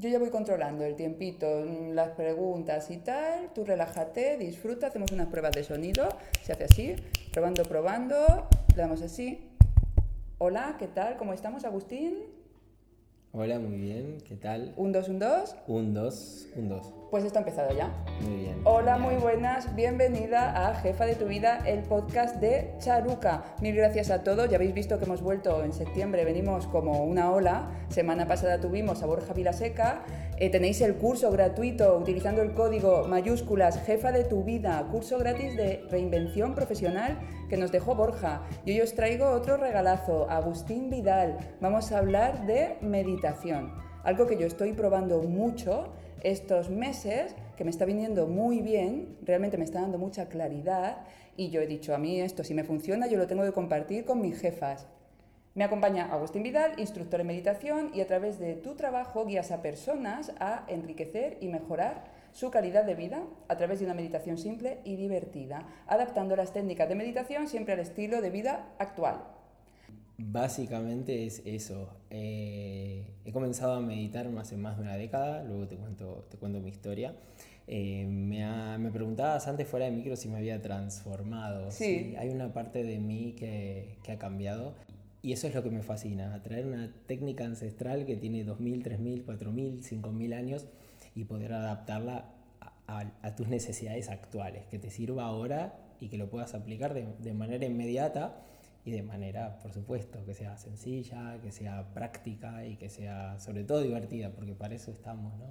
Yo ya voy controlando el tiempito, mm, las preguntas y tal. Tú relájate, disfruta, hacemos unas pruebas de sonido. Se hace así, probando, probando. Le damos así. Hola, ¿qué tal? ¿Cómo estamos, Agustín? Hola, muy bien, ¿qué tal? Un, dos, un, dos. Un, dos, un, dos. Pues esto ha empezado ya. Muy bien. Hola, muy buenas. Bienvenida a Jefa de tu Vida, el podcast de Charuca. Mil gracias a todos. Ya habéis visto que hemos vuelto en septiembre. Venimos como una ola. Semana pasada tuvimos a Borja Vilaseca. Eh, tenéis el curso gratuito utilizando el código mayúsculas Jefa de tu Vida. Curso gratis de reinvención profesional que nos dejó Borja. Y hoy os traigo otro regalazo. Agustín Vidal. Vamos a hablar de meditación. Algo que yo estoy probando mucho estos meses, que me está viniendo muy bien, realmente me está dando mucha claridad y yo he dicho, a mí esto si me funciona yo lo tengo que compartir con mis jefas. Me acompaña Agustín Vidal, instructor en meditación y a través de tu trabajo guías a personas a enriquecer y mejorar su calidad de vida a través de una meditación simple y divertida, adaptando las técnicas de meditación siempre al estilo de vida actual. Básicamente es eso. Eh, he comenzado a meditar hace más de una década, luego te cuento, te cuento mi historia. Eh, me, ha- me preguntabas antes fuera de micro si me había transformado. Sí. Hay una parte de mí que, que ha cambiado y eso es lo que me fascina, traer una técnica ancestral que tiene 2.000, 3.000, 4.000, 5.000 años y poder adaptarla a, a- a tus necesidades actuales, que te sirva ahora y que lo puedas aplicar de, de manera inmediata y de manera, por supuesto, que sea sencilla, que sea práctica y que sea sobre todo divertida, porque para eso estamos, ¿no?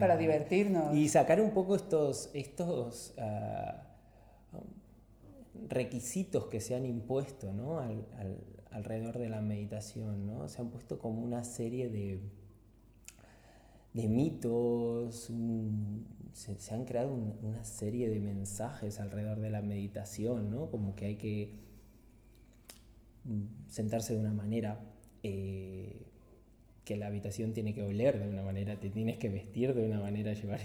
Para divertirnos. Y sacar un poco estos, estos ah, requisitos que se han impuesto ¿no? Al- al- alrededor de la meditación. ¿no? Se han puesto como una serie de, de mitos, un- se, se han creado un- una serie de mensajes alrededor de la meditación, ¿no? como que hay que sentarse de una manera, eh, que la habitación tiene que oler de una manera, te tienes que vestir de una manera, llevar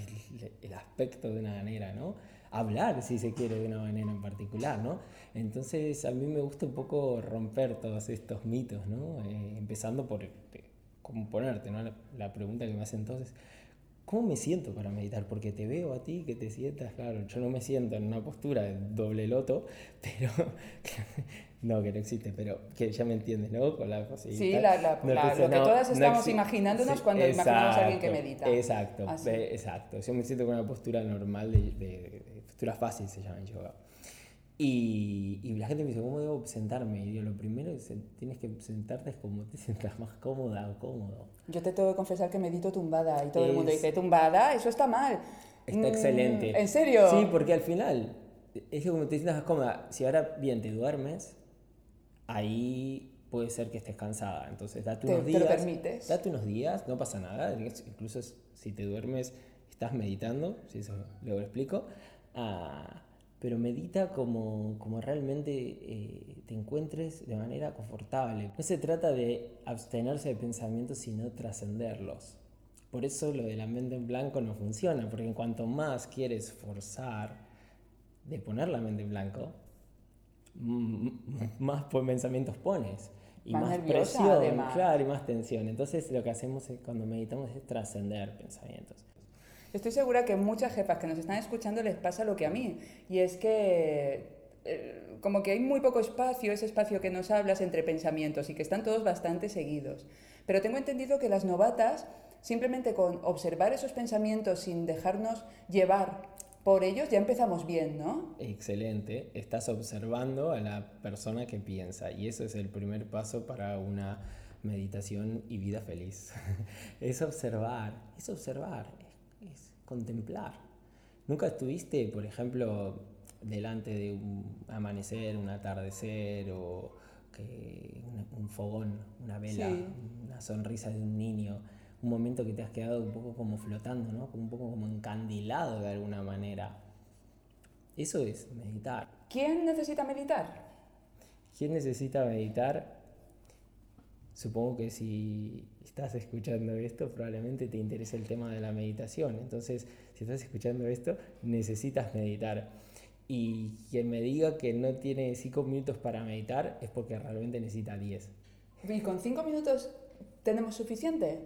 el, aspecto de una manera, ¿no? Hablar, si se quiere, de una manera en particular, ¿no? Entonces, a mí me gusta un poco romper todos estos mitos, ¿no? Eh, empezando por, eh, como ponerte, ¿no? La, la pregunta que me hacen entonces, ¿cómo me siento para meditar? Porque te veo a ti que te sientas, claro, yo no me siento en una postura de doble loto, pero no, que no existe, pero que ya me entiendes, ¿no? Con la posibilidad. Sí, la- la- No, la- entonces, lo que no, todas estamos imaginándonos cuando imaginamos a alguien que exacto, medita. Exacto, Así. exacto. Yo me siento con una postura normal, de, de- de postura fácil se llama en yoga. Y, y la gente me dice, ¿cómo debo sentarme? Y digo, lo primero que tienes que sentarte es como te sientas más cómoda o cómodo. Yo te tengo que confesar que medito tumbada y todo el mundo Es- dice, tumbada, eso está mal. Está Mm, excelente. ¿En serio? Sí, porque al final, es que como te sientas más cómoda, si ahora bien te duermes, ahí puede ser que estés cansada. Entonces, date Te- unos te días. lo permites. Date unos días, no pasa nada. Incluso si te duermes, estás meditando, si eso luego lo explico. Ah, pero medita como, como realmente eh, te encuentres de manera confortable. No se trata de abstenerse de pensamientos, sino trascenderlos. Por eso lo de la mente en blanco no funciona, porque en cuanto más quieres forzar de poner la mente en blanco, más pues, pensamientos pones. Y Más más, nerviosa, presión, además. claro, y más tensión. Entonces lo que hacemos es- cuando meditamos es trascender pensamientos. Estoy segura que muchas jefas que nos están escuchando les pasa lo que a mí. Y es que eh, como que hay muy poco espacio, ese espacio que nos hablas entre pensamientos y que están todos bastante seguidos. Pero tengo entendido que las novatas, simplemente con observar esos pensamientos sin dejarnos llevar por ellos, ya empezamos bien, ¿no? Excelente, estás observando a la persona que piensa y eso es el primer paso para una meditación y vida feliz. es observar, es observar, es, es contemplar. ¿Nunca estuviste, por ejemplo, delante de un amanecer, un atardecer o que un, un fogón, una vela, Sí. una sonrisa de un niño? Un momento que te has quedado un poco como flotando, ¿no? Como un poco como encandilado de alguna manera. Eso es meditar. ¿Quién necesita meditar? ¿Quién necesita meditar? Supongo que si estás escuchando esto, probablemente te interese el tema de la meditación. Entonces, si estás escuchando esto, necesitas meditar. Y quien me diga que no tiene cinco minutos para meditar es porque realmente necesita 10. ¿Y con cinco minutos tenemos suficiente?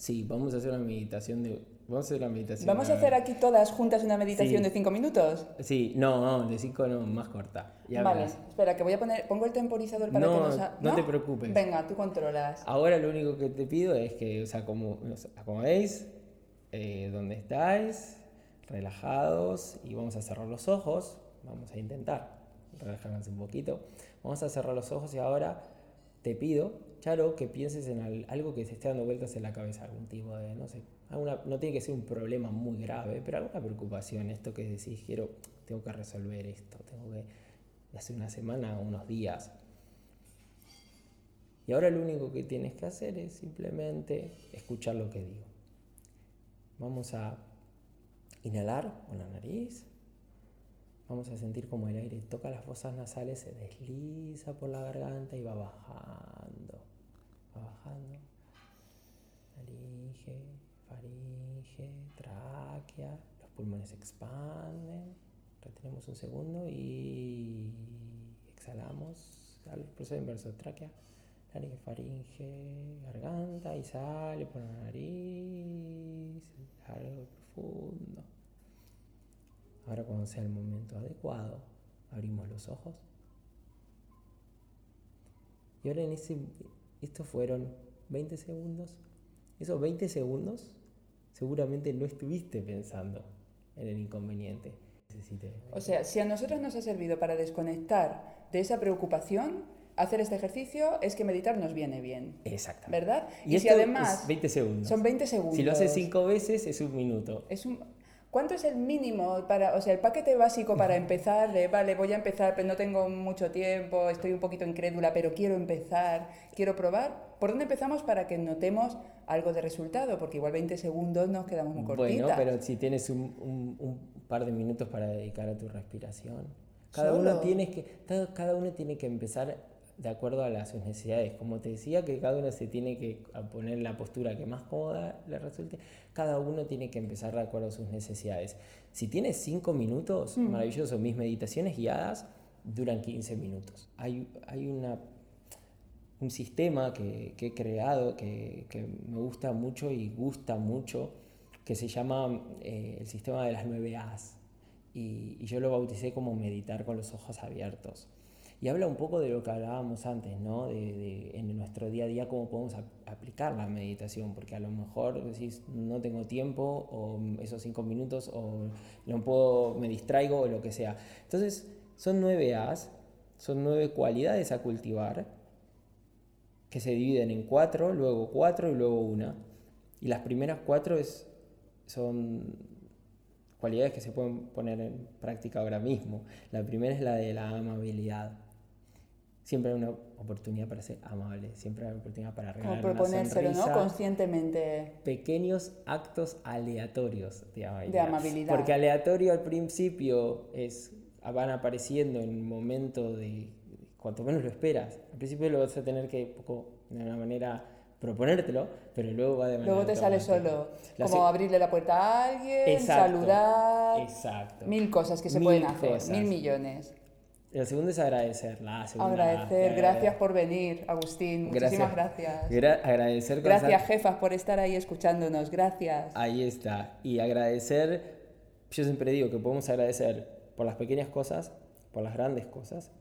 Sí, vamos a hacer una meditación de... Vamos a hacer la meditación. ¿Vamos a hacer aquí todas juntas una meditación Sí. de cinco minutos? Sí, no, no, de cinco no, más corta. Ya vale, verás. espera, que voy a poner... Pongo el temporizador para No, que nos... ha- no te preocupes. Venga, tú controlas. Ahora lo único que te pido es que os acomo- os acomodéis eh, donde estáis, relajados, y vamos a cerrar los ojos. Vamos a intentar relajarnos un poquito. Vamos a cerrar los ojos y ahora te pido, Charo, que pienses en al- algo que se esté dando vueltas en la cabeza, algún tipo de, no sé, no tiene que ser un problema muy grave, pero alguna preocupación, esto que decís, quiero, tengo que resolver esto, tengo que, hace una semana, unos días, y ahora lo único que tienes que hacer es simplemente escuchar lo que digo. Vamos a inhalar con la nariz. Vamos a sentir como el aire toca las fosas nasales, se desliza por la garganta y va bajando. Va bajando. Laringe, faringe, tráquea. Los pulmones se expanden. Retenemos un segundo y exhalamos al proceso inverso. Tráquea, laringe, faringe, garganta y sale por la nariz. Largo y profundo. Ahora cuando sea el momento adecuado, abrimos los ojos. Y ahora en ese, estos fueron 20 segundos. Esos 20 segundos seguramente no estuviste pensando en el inconveniente. O sea, si a nosotros nos ha servido para desconectar de esa preocupación, hacer este ejercicio es que meditar nos viene bien. Exactamente. ¿Verdad? Y, si esto además es 20 segundos. son 20 segundos. Si lo haces 5 veces es un minuto. Es un... ¿Cuánto es el mínimo para, o sea, el paquete básico para empezar? De, vale, voy a empezar, pero no tengo mucho tiempo, estoy un poquito incrédula, pero quiero empezar, quiero probar. ¿Por dónde empezamos para que notemos algo de resultado? Porque igual 20 segundos nos quedamos muy cortitas. Bueno, pero si tienes un, un- un par de minutos para dedicar a tu respiración. Cada Solo. uno, tienes que, cada, cada uno tiene que empezar de acuerdo a las, sus necesidades. Como te decía, que cada uno se tiene que poner la postura que más cómoda le resulte. Cada uno tiene que empezar de acuerdo a sus necesidades. Si tienes cinco minutos, Mm. maravilloso. Mis meditaciones guiadas duran 15 minutos. Hay, hay una un sistema que, que he creado que, que me gusta mucho y gusta mucho, que se llama eh, el sistema de las nueve A's. Y, y yo lo bauticé como meditar con los ojos abiertos. Y habla un poco de lo que hablábamos antes, ¿no? De, en nuestro día a día cómo podemos ap- aplicar la meditación, porque a lo mejor decís, no tengo tiempo, o esos cinco minutos, o no puedo, me distraigo, o lo que sea. Entonces, son nueve A's, son nueve cualidades a cultivar, que se dividen en cuatro, luego cuatro y luego una. Y las primeras cuatro es, son cualidades que se pueden poner en práctica ahora mismo. La primera es la de la amabilidad. Siempre hay una oportunidad para ser amable, siempre hay una oportunidad para Como regalar una proponérselo, ¿no? Conscientemente. Pequeños actos aleatorios de amabilidad. De amabilidad. Porque aleatorio al principio es van apareciendo en un momento de cuanto menos lo esperas. Al principio lo vas a tener que poco de una manera proponértelo, pero luego va de manera Luego te sale solo. La como se- abrirle la puerta a alguien, Exacto, saludar. Exacto. Mil cosas que se Mil pueden hacer, cosas. mil millones. La segunda es agradecer. La segunda, Agradecer, gracias por venir, Agustín. Muchísimas gracias. Gra- agradecer Gracias, jefas, por estar ahí escuchándonos. Gracias. Ahí está. Y agradecer, yo siempre digo que podemos agradecer por las pequeñas cosas, por las grandes cosas,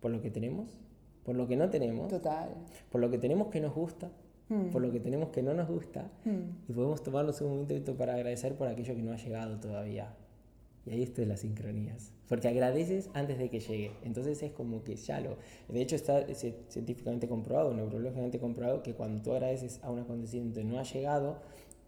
por lo que tenemos, por lo que no tenemos, Total. por lo que tenemos que nos gusta, Hmm. por lo que tenemos que no nos gusta. Hmm. Y podemos tomarnos un momento para agradecer por aquello que no ha llegado todavía. Y ahí está las sincronías. Porque agradeces antes de que llegue. Entonces es como que ya lo... De hecho está es científicamente comprobado, neurológicamente comprobado, que cuando tú agradeces a un acontecimiento que no ha llegado,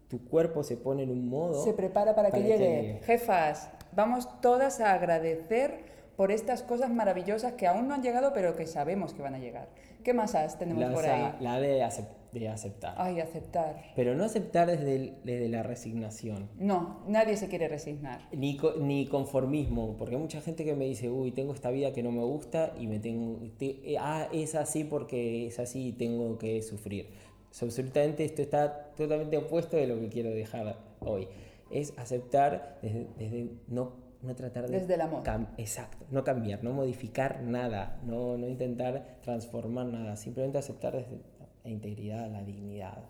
tu cuerpo se pone en un modo... Se prepara para, que, para que llegue. llegue. Jefas, vamos todas a agradecer por estas cosas maravillosas que aún no han llegado, pero que sabemos que van a llegar. ¿Qué más tenemos la, por ahí? la de, acep- de aceptar. Ay, aceptar. Pero no aceptar desde, el- desde la resignación. No, nadie se quiere resignar. Ni, co- ni conformismo, porque hay mucha gente que me dice, uy, tengo esta vida que no me gusta y me tengo, te- eh, ah, es así porque es así y tengo que sufrir. So, absolutamente esto está totalmente opuesto de lo que quiero dejar hoy. Es aceptar desde, desde no, no tratar de... Desde el amor. Exacto, no cambiar, no modificar nada, no, no intentar transformar nada, simplemente aceptar desde la integridad, la dignidad.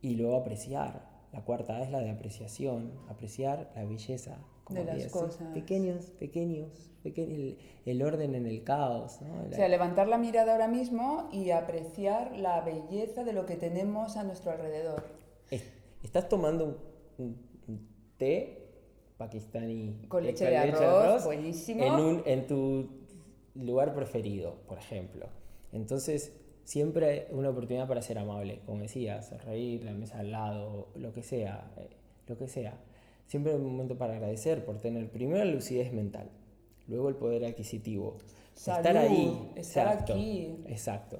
Y luego apreciar. La cuarta es la de apreciación, apreciar la belleza. De las cosas. Pequeños, pequeños, pequeños el, orden en el caos. O sea, levantar la mirada ahora mismo y apreciar la belleza de lo que tenemos a nuestro alrededor. Estás tomando un, té pakistaní con leche, de, arroz, buenísimo. En, un, en tu lugar preferido, por ejemplo. Entonces, siempre una oportunidad para ser amable, como decías, reír, la mesa al lado, lo que sea, eh, lo que sea. Siempre un momento para agradecer por tener primero la lucidez mental, luego el poder adquisitivo. estar ahí, estar aquí. Exacto.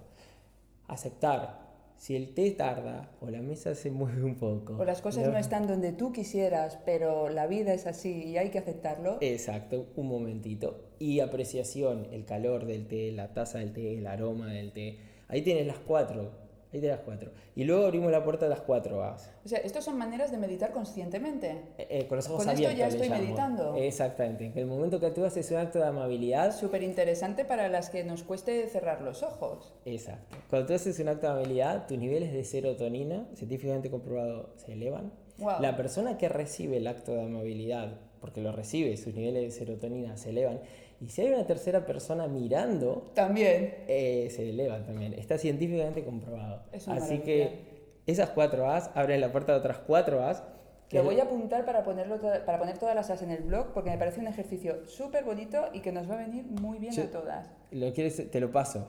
Aceptar. Si el té tarda o la mesa se mueve un poco. O las cosas no están donde tú quisieras, pero la vida es así y hay que aceptarlo. Exacto, un momentito. Y apreciación, el calor del té, la taza del té, el aroma del té Ahí tienes las cuatro. Ahí tienes las cuatro. Y luego abrimos la puerta de las cuatro A's. O sea, estas son maneras de meditar conscientemente. Eh, eh, con los ojos con esto ya estoy meditando. Exactamente. En el momento que actúas es un acto de amabilidad. Súper interesante para las que nos cueste cerrar los ojos. Exacto. Cuando tú haces un acto de amabilidad, tus niveles de serotonina, científicamente comprobado, se elevan. La persona que recibe el acto de amabilidad, porque lo recibe, sus niveles de serotonina se elevan y si hay una tercera persona mirando, también eh, se elevan también. Está científicamente comprobado. Así que esas cuatro A's abren la puerta de otras cuatro A's. Que voy a apuntar para, ponerlo para poner todas las A's en el blog porque me parece un ejercicio súper bonito y que nos va a venir muy bien a todas. ¿Lo quieres? Te lo paso.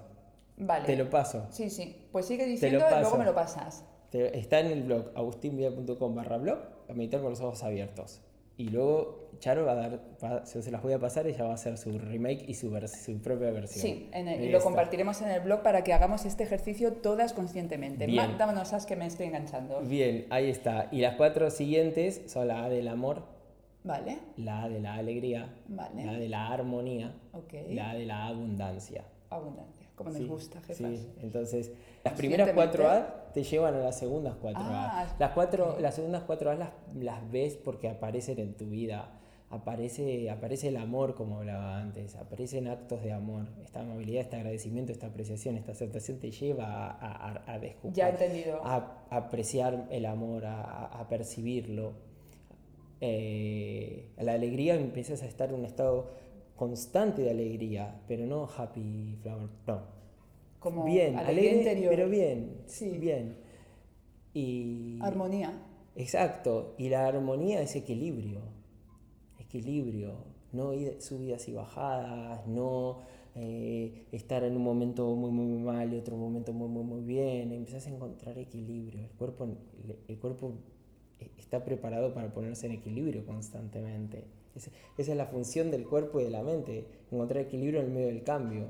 Vale. Te lo paso. Sí, sí. Pues sigue diciendo y luego me lo pasas. está en el blog agustinvia.com barra blog a meditar con los ojos abiertos. Y luego Charo va a dar, se las voy a pasar, ella va a hacer su remake y su, su propia versión. Sí, y lo compartiremos en el blog para que hagamos este ejercicio todas conscientemente. Bien. Dámonos as que me estoy enganchando. Bien, ahí está. Y las cuatro siguientes son la A del amor. Vale. La A de la alegría. Vale. La A de la armonía. Okay. La A de la abundancia. Abundancia, como nos gusta, jefas. Sí, entonces las primeras cuatro A te llevan a las segundas cuatro A. Ah, las, cuatro, las segundas cuatro A las, las ves porque aparecen en tu vida. Aparece, aparece el amor, como hablaba antes, aparecen actos de amor. Esta amabilidad, este agradecimiento, esta apreciación, esta aceptación te lleva a, a, a descubrir, ya entendido. A, apreciar el amor, a, percibirlo. Eh, la alegría empiezas a estar en un estado constante de alegría, pero no happy flower, no, como bien, alegría interior. pero bien, sí, bien. Y armonía. Exacto, y la armonía es equilibrio. Equilibrio, no subidas y bajadas, no eh, estar en un momento muy muy mal y otro momento muy muy muy bien, empezás a encontrar equilibrio. El cuerpo el cuerpo está preparado para ponerse en equilibrio constantemente. Esa es la función del cuerpo y de la mente, encontrar equilibrio en el medio del cambio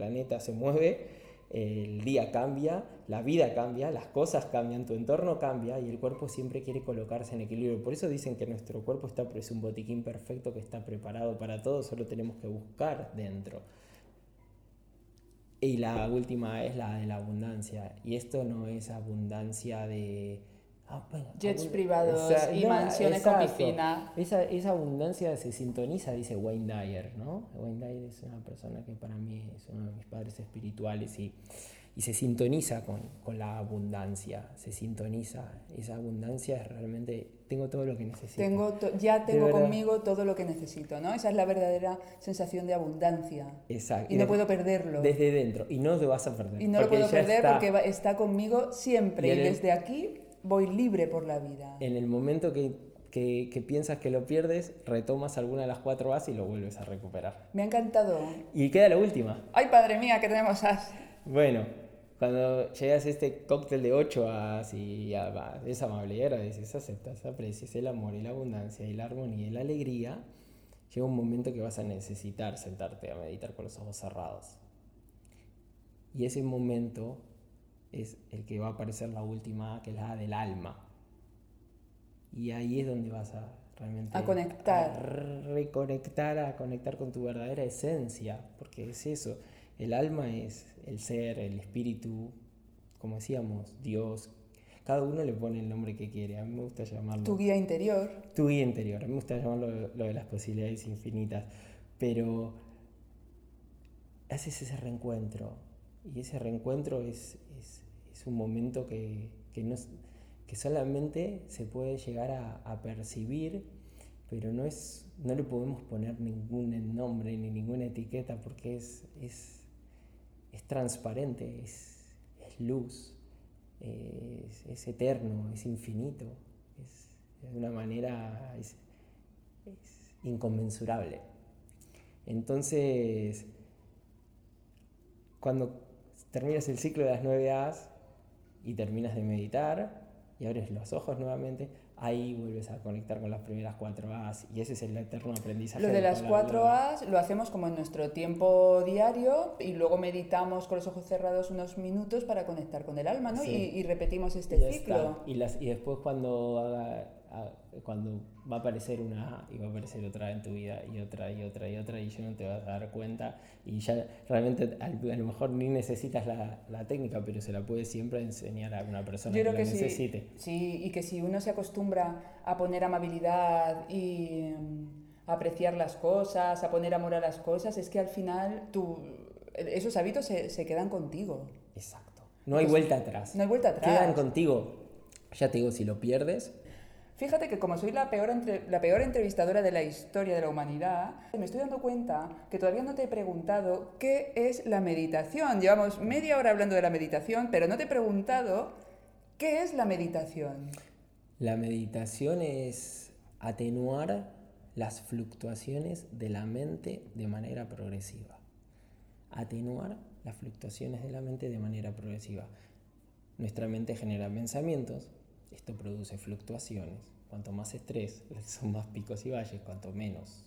planeta se mueve, el día cambia, la vida cambia, las cosas cambian, tu entorno cambia y el cuerpo siempre quiere colocarse en equilibrio. Por eso dicen que nuestro cuerpo está, es un botiquín perfecto que está preparado para todo, solo tenemos que buscar dentro. Y la última es la de la abundancia. Y esto no es abundancia de Ah, Jets privados y mansiones con piscina. Esa, esa, abundancia se sintoniza, dice Wayne Dyer, ¿no? Wayne Dyer es una persona que para mí es uno de mis padres espirituales y, y se sintoniza con, con, la abundancia, se sintoniza. Esa abundancia es realmente, tengo todo lo que necesito. Tengo ya tengo conmigo todo lo que necesito, ¿no? Esa es la verdadera sensación de abundancia. Exacto. Y, no puedo perderlo. Desde dentro, y no lo vas a perder. Y no lo puedo perder porque está conmigo siempre, y, desde aquí voy libre por la vida. En el momento que, que, piensas que lo pierdes, retomas alguna de las cuatro As y lo vuelves a recuperar. Me ha encantado. Y queda la última. ¡Ay, padre mía, que tenemos As! Bueno, cuando llegas a este cóctel de ocho As y ya es amable agradeces, aceptas, aprecias el amor y la abundancia y la armonía y la alegría, llega un momento que vas a necesitar sentarte a meditar con los ojos cerrados. Y ese momento es el que va a aparecer la última, que es la del alma. Y ahí es donde vas a realmente... A conectar. A reconectar, a conectar con tu verdadera esencia, porque es eso. El alma es el ser, el espíritu, como decíamos, Dios. Cada uno le pone el nombre que quiere. A mí me gusta llamarlo... Tu guía interior. Tu guía interior. A mí me gusta llamarlo lo de las posibilidades infinitas. Pero haces ese reencuentro. Y ese reencuentro es, es un momento que, que, no, que solamente se puede llegar a, percibir, pero no, es, no le podemos poner ningún nombre ni ninguna etiqueta porque es, es, es transparente, es, es luz, es, eterno, es infinito, es, de una manera es, inconmensurable. Entonces, cuando terminas el ciclo de las 9 A's y terminas de meditar y abres los ojos nuevamente, ahí vuelves a conectar con las primeras 4 A's y ese es el eterno aprendizaje. Lo de las 4 A's lo hacemos como en nuestro tiempo diario y luego meditamos con los ojos cerrados unos minutos para conectar con el alma, ¿no? Y, repetimos este ciclo. Y, las, y después cuando haga cuando va a aparecer una A y va a aparecer otra en tu vida y otra y otra y otra y ya no te vas a dar cuenta y ya realmente a, lo mejor ni necesitas la, la, técnica, pero se la puedes siempre enseñar a una persona que, lo necesite. Sí, y que si uno se acostumbra a poner amabilidad y mm, a apreciar las cosas, a poner amor a las cosas, es que al final tú, esos hábitos se, se quedan contigo. Exacto. No hay vuelta atrás. No hay vuelta atrás. Quedan contigo. Ya te digo, si lo pierdes, Fíjate que como soy la peor, la peor entrevistadora de la historia de la humanidad, me estoy dando cuenta que todavía no te he preguntado qué es la meditación. Llevamos media hora hablando de la meditación, pero no te he preguntado qué es la meditación. La meditación es atenuar las fluctuaciones de la mente de manera progresiva. Atenuar las fluctuaciones de la mente de manera progresiva. Nuestra mente genera pensamientos, esto produce fluctuaciones. Cuanto más estrés, son más picos y valles, cuanto menos,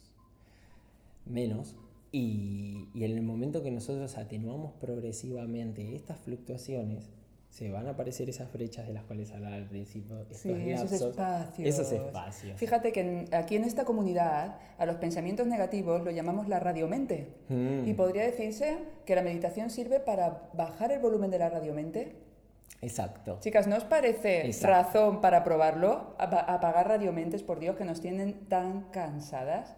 menos. Y, en el momento que nosotros atenuamos progresivamente estas fluctuaciones, se van a aparecer esas brechas de las cuales hablaba al principio. sí, esos espacios. Esos espacios. Fíjate que aquí en esta comunidad a los pensamientos negativos lo llamamos la radiomente. Mm. Y podría decirse que la meditación sirve para bajar el volumen de la radiomente Exacto. Chicas, ¿no os parece razón para probarlo? Apagar radiomentes, por Dios, que nos tienen tan cansadas.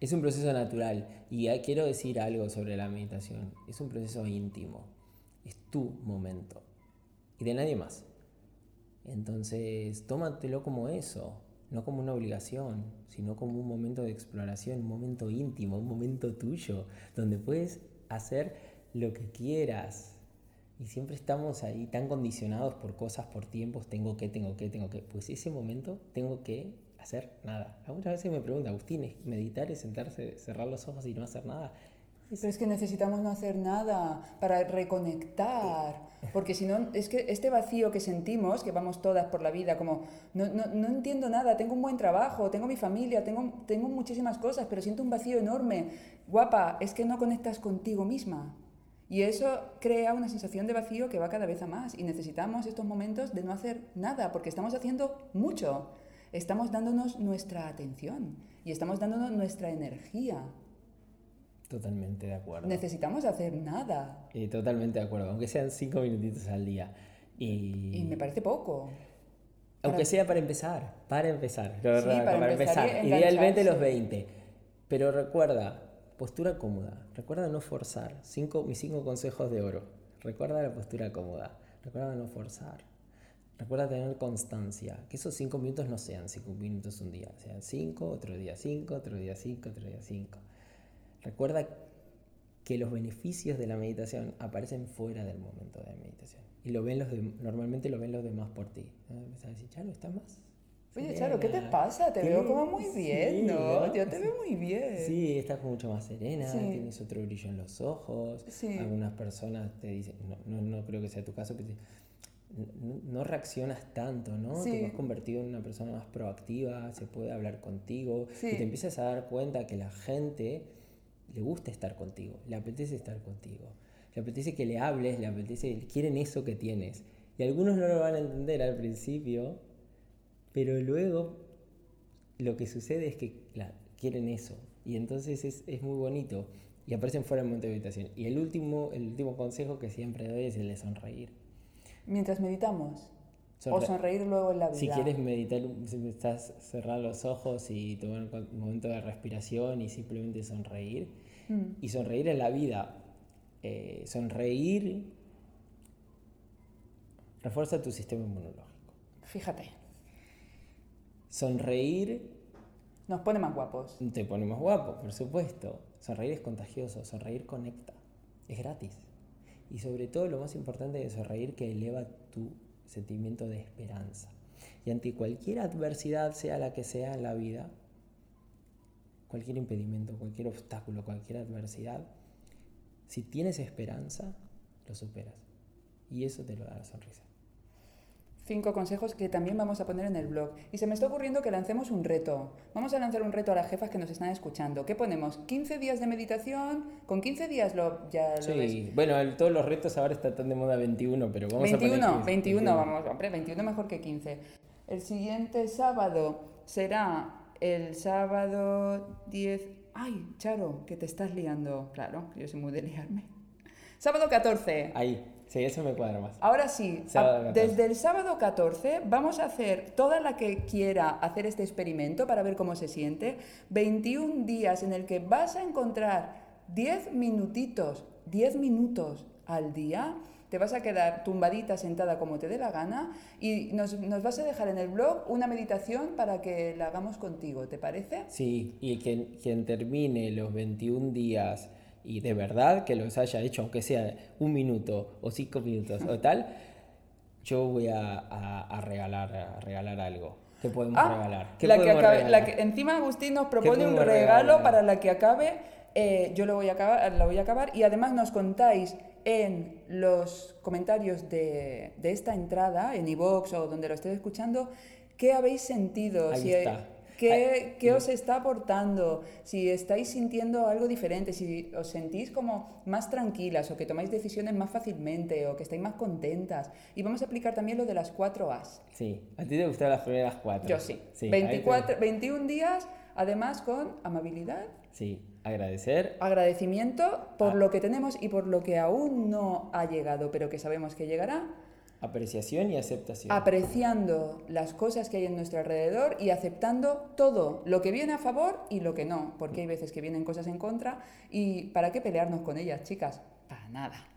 Es un proceso natural y quiero decir algo sobre la meditación. Es un proceso íntimo. Es tu momento y de nadie más. Entonces, tómatelo como eso, no como una obligación, sino como un momento de exploración, un momento íntimo, un momento tuyo, donde puedes hacer lo que quieras y siempre estamos ahí tan condicionados por cosas, por tiempos, tengo que, tengo que, tengo que. Pues ese momento tengo que hacer nada. Muchas veces me pregunta, Agustín, meditar es sentarse, cerrar los ojos y no hacer nada? Pero es que necesitamos no hacer nada para reconectar, porque si no, es que este vacío que sentimos, que vamos todas por la vida, como no, no, no, entiendo nada, tengo un buen trabajo, tengo mi familia, tengo, tengo muchísimas cosas, pero siento un vacío enorme. Guapa, es que no conectas contigo misma. Y eso crea una sensación de vacío que va cada vez a más y necesitamos estos momentos de no hacer nada porque estamos haciendo mucho. Estamos dándonos nuestra atención y estamos dándonos nuestra energía. Totalmente de acuerdo. Necesitamos hacer nada. Y totalmente de acuerdo, aunque sean cinco minutitos al día. Y, y me parece poco. Aunque sea para empezar, para empezar. Sí, para, empezar. Idealmente los 20. Pero recuerda, Postura cómoda. Recuerda no forzar. Cinco, mis cinco consejos de oro. Recuerda la postura cómoda. Recuerda no forzar. Recuerda tener constancia. Que esos cinco minutos no sean cinco minutos un día. Sean cinco, otro día cinco, otro día cinco, otro día cinco. Recuerda que los beneficios de la meditación aparecen fuera del momento de meditación. Y lo ven los normalmente lo ven los demás por ti. ¿no? a decir, Charo, ¿está más? Oye, Charo, ¿qué te pasa? Te veo como muy bien, ¿no? Yo te veo muy bien. Sí, estás mucho más serena, tienes otro brillo en los ojos. Algunas personas te dicen, no, no, creo que sea tu caso, pero no, reaccionas tanto, ¿no? Te has convertido en una persona más proactiva, se puede hablar contigo y te empiezas a dar cuenta que la gente le gusta estar contigo, le apetece estar contigo, le apetece que le hables, le apetece, quieren eso que tienes. Y algunos no lo van a entender al principio, pero luego lo que sucede es que quieren eso. Y entonces es, es, muy bonito. Y aparecen fuera del momento de meditación. Y el último, el último consejo que siempre doy es el de sonreír. Mientras meditamos. o sonreír luego en la vida. Si quieres meditar, estás cerrar los ojos y tomar un momento de respiración y simplemente sonreír. Mm. Y sonreír en la vida. Eh, sonreír refuerza tu sistema inmunológico. Fíjate, Sonreír nos pone más guapos. te pone más guapo, por supuesto. Sonreír es contagioso, sonreír conecta, es gratis. Y sobre todo lo más importante de sonreír que eleva tu sentimiento de esperanza. Y ante cualquier adversidad, sea la que sea en la vida, cualquier impedimento, cualquier obstáculo, cualquier adversidad, si tienes esperanza, lo superas. Y eso te lo da la sonrisa. Cinco consejos que también vamos a poner en el blog. Y se me está ocurriendo que lancemos un reto. Vamos a lanzar un reto a las jefas que nos están escuchando. ¿Qué ponemos? ¿15 días de meditación? ¿Con 15 días lo, ya lo ves? Sí, bueno, el- todos los retos ahora están tan de moda 21, pero vamos 21, a poner 15, 21, vamos, hombre, 21 mejor que 15. El siguiente sábado será el sábado 10... Ay, Charo, que te estás liando. Claro, yo soy muy de liarme. Sábado 14. Ahí, sí, eso me cuadra más. Ahora sí, Sábado a- 14. desde el sábado 14 vamos a hacer toda la que quiera hacer este experimento para ver cómo se siente. 21 días en el que vas a encontrar 10 minutitos, 10 minutos al día. Te vas a quedar tumbadita, sentada como te dé la gana y nos, nos vas a dejar en el blog una meditación para que la hagamos contigo, ¿te parece? Sí, y quien, quien termine los 21 días y de verdad que los haya hecho, aunque sea un minuto o cinco minutos o tal, yo voy a, a- a regalar, a regalar algo. ¿Qué podemos Ah, regalar? ¿Qué la que acabe- regalar? la que- encima Agustín nos propone un regalo regalar? para la que acabe. eh, yo lo voy a acabar, la voy a acabar y además nos contáis en los comentarios de, de esta entrada, en iVoox o donde lo estéis escuchando, qué habéis sentido, Ahí si- está. Qué, qué os está aportando, si estáis sintiendo algo diferente, si os sentís como más tranquilas o que tomáis decisiones más fácilmente o que estáis más contentas. Y vamos a aplicar también lo de las cuatro As. Sí, a ti te gustaron las primeras cuatro. Yo sí. te- 24, 21 días, además con amabilidad, Sí, agradecer. agradecimiento por Ah. lo que tenemos y por lo que aún no ha llegado, pero que sabemos que llegará, Apreciación y aceptación. apreciando las cosas que hay en nuestro alrededor y aceptando todo, lo que viene a favor y lo que no, porque hay veces que vienen cosas en contra y ¿para qué pelearnos con ellas, chicas? Para nada.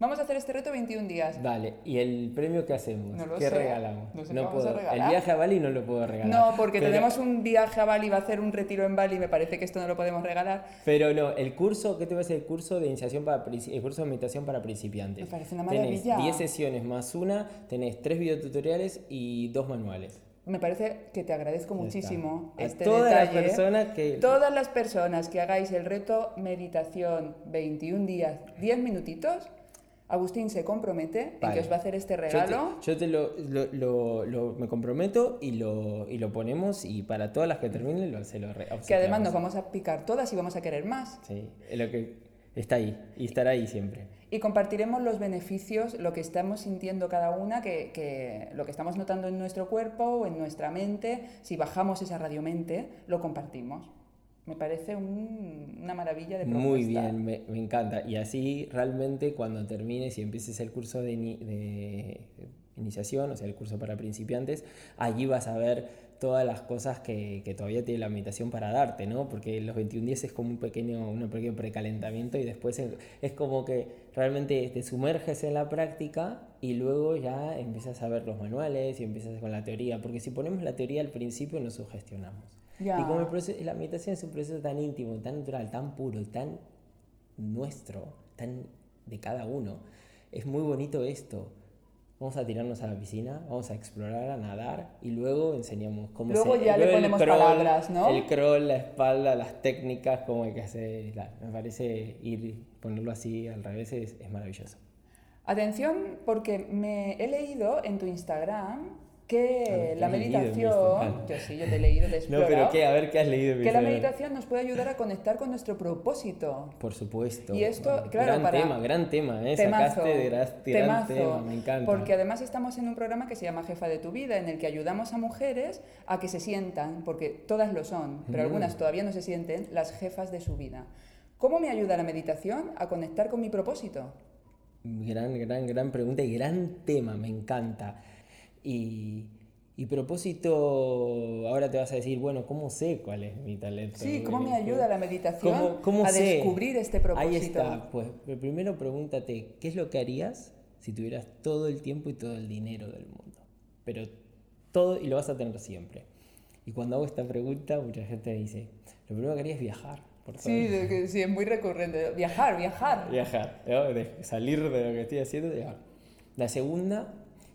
Vamos a hacer este reto 21 días. Dale, ¿y el premio qué hacemos? No lo ¿Qué sé. regalamos? No sé qué vamos a puedo. regalar. El viaje a Bali no lo puedo regalar. No, porque Pero- tenemos un viaje a Bali, va a hacer un retiro en Bali, me parece que esto no lo podemos regalar. Pero no, el curso, ¿qué te parece el curso de iniciación para el curso de meditación para principiantes? Me parece una Tenés maravilla. 10 sesiones más una, tenés 3 videotutoriales y 2 manuales. Me parece que te agradezco muchísimo. A este todas las detalle. personas que- Todas las personas que hagáis el reto meditación 21 días, 10 minutitos, Agustín se compromete en Vale. que os va a hacer este Yo te- regalo. Yo te, lo, lo- lo- lo- me comprometo y lo, y lo ponemos y para todas las que terminen lo, se lo re- Que además nos vamos a picar todas y vamos a querer más. Sí, es lo que está ahí y estará ahí siempre. Y compartiremos los beneficios, lo que estamos sintiendo cada una, que, que lo que estamos notando en nuestro cuerpo o en nuestra mente, si bajamos esa radiomente, lo compartimos. Me parece un- una maravilla de propuesta. Muy bien, me, me encanta. Y así realmente cuando termines y empieces el curso de, de iniciación, o sea, el curso para principiantes, allí vas a ver todas las cosas que, que todavía tiene la meditación para darte, ¿no? Porque los 21 días es como un pequeño, un pequeño precalentamiento y después es, es como que realmente te sumerges en la práctica y luego ya empiezas a ver los manuales y empiezas con la teoría, porque si ponemos la teoría al principio nos sugestionamos. Ya. Y como el proceso- la meditación es un proceso tan íntimo, tan natural, tan puro y tan nuestro, tan de cada uno, es muy bonito esto. Vamos a tirarnos a la piscina, vamos a explorar, a nadar y luego enseñamos cómo Luego se- ya le luego el ponemos palabras, ¿no? El crawl, la espalda, las técnicas, cómo hay que hacer. la- me parece ir, ponerlo así al revés es, es maravilloso. Atención, porque me he leído en tu Instagram que Ah, la meditación, Instagram. yo sí, yo te he leído, te he No, explorado, pero ¿qué? A ver qué has leído. que la meditación nos puede ayudar a conectar con nuestro propósito. Por supuesto. Y esto, Bueno, claro, gran para- tema, gran tema, ¿eh? Temazo, Sacaste de gran temazo, tema, me encanta. Porque además estamos en un programa que se llama Jefa de tu Vida, en el que ayudamos a mujeres a que se sientan, porque todas lo son, pero Mm. algunas todavía no se sienten, las jefas de su vida. ¿Cómo me ayuda la meditación a conectar con mi propósito? Gran, gran, gran pregunta y gran tema, me encanta. Y, y propósito, ahora te vas a decir, bueno, ¿cómo sé cuál es mi talento? Sí, ¿cómo me ayuda la meditación ¿Cómo- cómo a sé? descubrir este propósito? Ahí está, pues primero pregúntate, ¿qué es lo que harías si tuvieras todo el tiempo y todo el dinero del mundo? Pero todo y lo vas a tener siempre. Y cuando hago esta pregunta, mucha gente me dice, lo primero que haría es viajar. Por sí, sí, es muy recurrente. Viajar, viajar. Viajar, salir de lo que estoy haciendo. La segunda,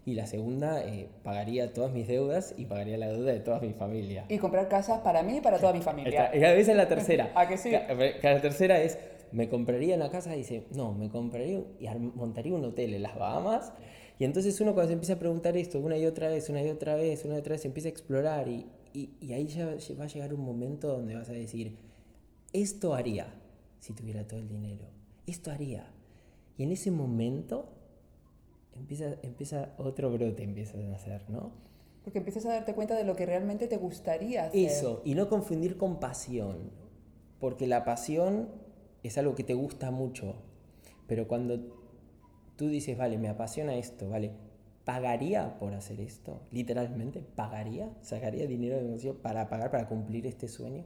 y la segunda eh, pagaría todas mis deudas y pagaría la deuda de toda mi familia. Y comprar casas para mí y para toda mi familia. Y a veces la tercera. ¿A que sí? La tercera es, me compraría una casa dice, no, me compraría y montaría un hotel en las Bahamas. Y entonces uno cuando se empieza a preguntar esto una y otra vez, una y otra vez, una y otra vez, empieza a explorar y, y, y ahí ya va a llegar un momento donde vas a decir, esto haría si tuviera todo el dinero, esto haría. Y en ese momento empieza, empieza otro brote, empieza a nacer, ¿no? Porque empiezas a darte cuenta de lo que realmente te gustaría hacer. Eso, y no confundir con pasión, porque la pasión es algo que te gusta mucho, pero cuando tú dices, vale, me apasiona esto, vale, ¿pagaría por hacer esto? Literalmente, ¿pagaría? ¿Sacaría dinero de negocio para pagar, para cumplir este sueño?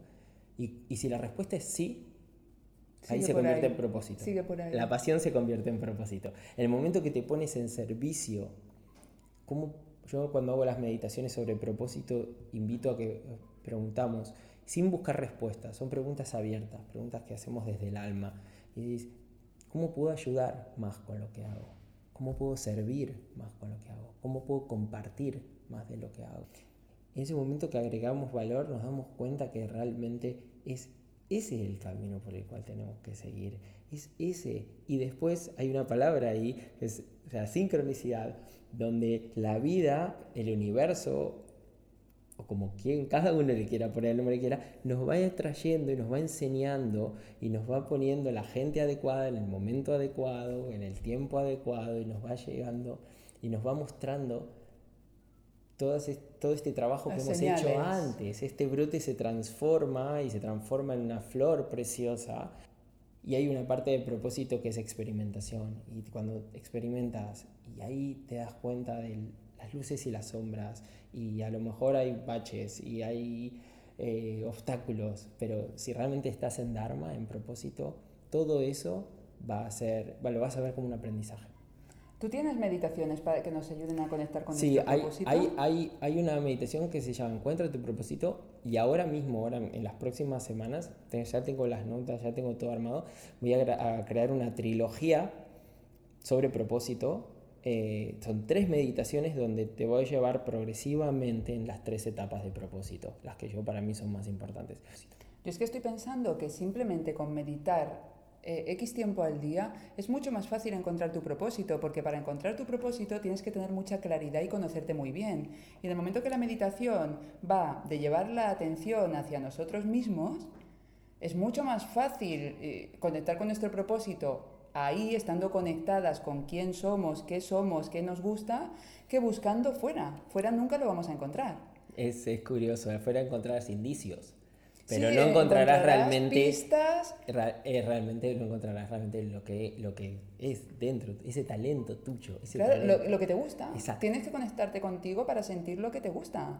Y, y si la respuesta es sí, ahí se convierte en propósito. Sigue por ahí. La pasión se convierte en propósito. En el momento que te pones en servicio, como yo cuando hago las meditaciones sobre propósito, invito a que preguntamos, sin buscar respuestas, son preguntas abiertas, preguntas que hacemos desde el alma. Y dices, ¿cómo puedo ayudar más con lo que hago? ¿Cómo puedo servir más con lo que hago? ¿Cómo puedo compartir más de lo que hago? En ese momento que agregamos valor nos damos cuenta que realmente es ese es el camino por el cual tenemos que seguir. Es ese. Y después hay una palabra ahí, que es la sincronicidad, donde la vida, el universo, o como quien cada uno le quiera poner el nombre que quiera, nos va trayendo y nos va enseñando y nos va poniendo la gente adecuada en el momento adecuado, en el tiempo adecuado y nos va llegando y nos va mostrando todo, todo este trabajo que hemos hecho antes. Este brote se transforma y se transforma en una flor preciosa. Y hay una parte de propósito que es experimentación. Y cuando experimentas y ahí te das cuenta de las luces y las sombras, y a lo mejor hay baches y hay eh, obstáculos, pero si realmente estás en Dharma, en propósito, todo eso va a ser, lo vas a ver como un aprendizaje. ¿Tú tienes meditaciones para que nos ayuden a conectar con sí, hay, propósito? Sí, hay, hay, hay, una meditación que se llama Encuentra tu propósito y ahora mismo, ahora en las próximas semanas, ya tengo las notas, ya tengo todo armado, voy a, crear una trilogía sobre propósito. Eh, son tres meditaciones donde te voy a llevar progresivamente en las tres etapas de propósito, las que yo para mí son más importantes. Yo es que estoy pensando que simplemente con meditar eh, X tiempo al día, es mucho más fácil encontrar tu propósito, porque para encontrar tu propósito tienes que tener mucha claridad y conocerte muy bien. Y en el momento que la meditación va de llevar la atención hacia nosotros mismos, es mucho más fácil eh, conectar con nuestro propósito ahí, estando conectadas con quién somos, qué somos, qué nos gusta, que buscando fuera. Fuera nunca lo vamos a encontrar. Es, es curioso, fuera encontrarás indicios pero no encontrarás, realmente pistas. Eh, realmente no encontrarás realmente lo que, lo que es dentro, ese talento tuyo. claro, Lo, que te gusta. Tienes que conectarte contigo para sentir lo que te gusta.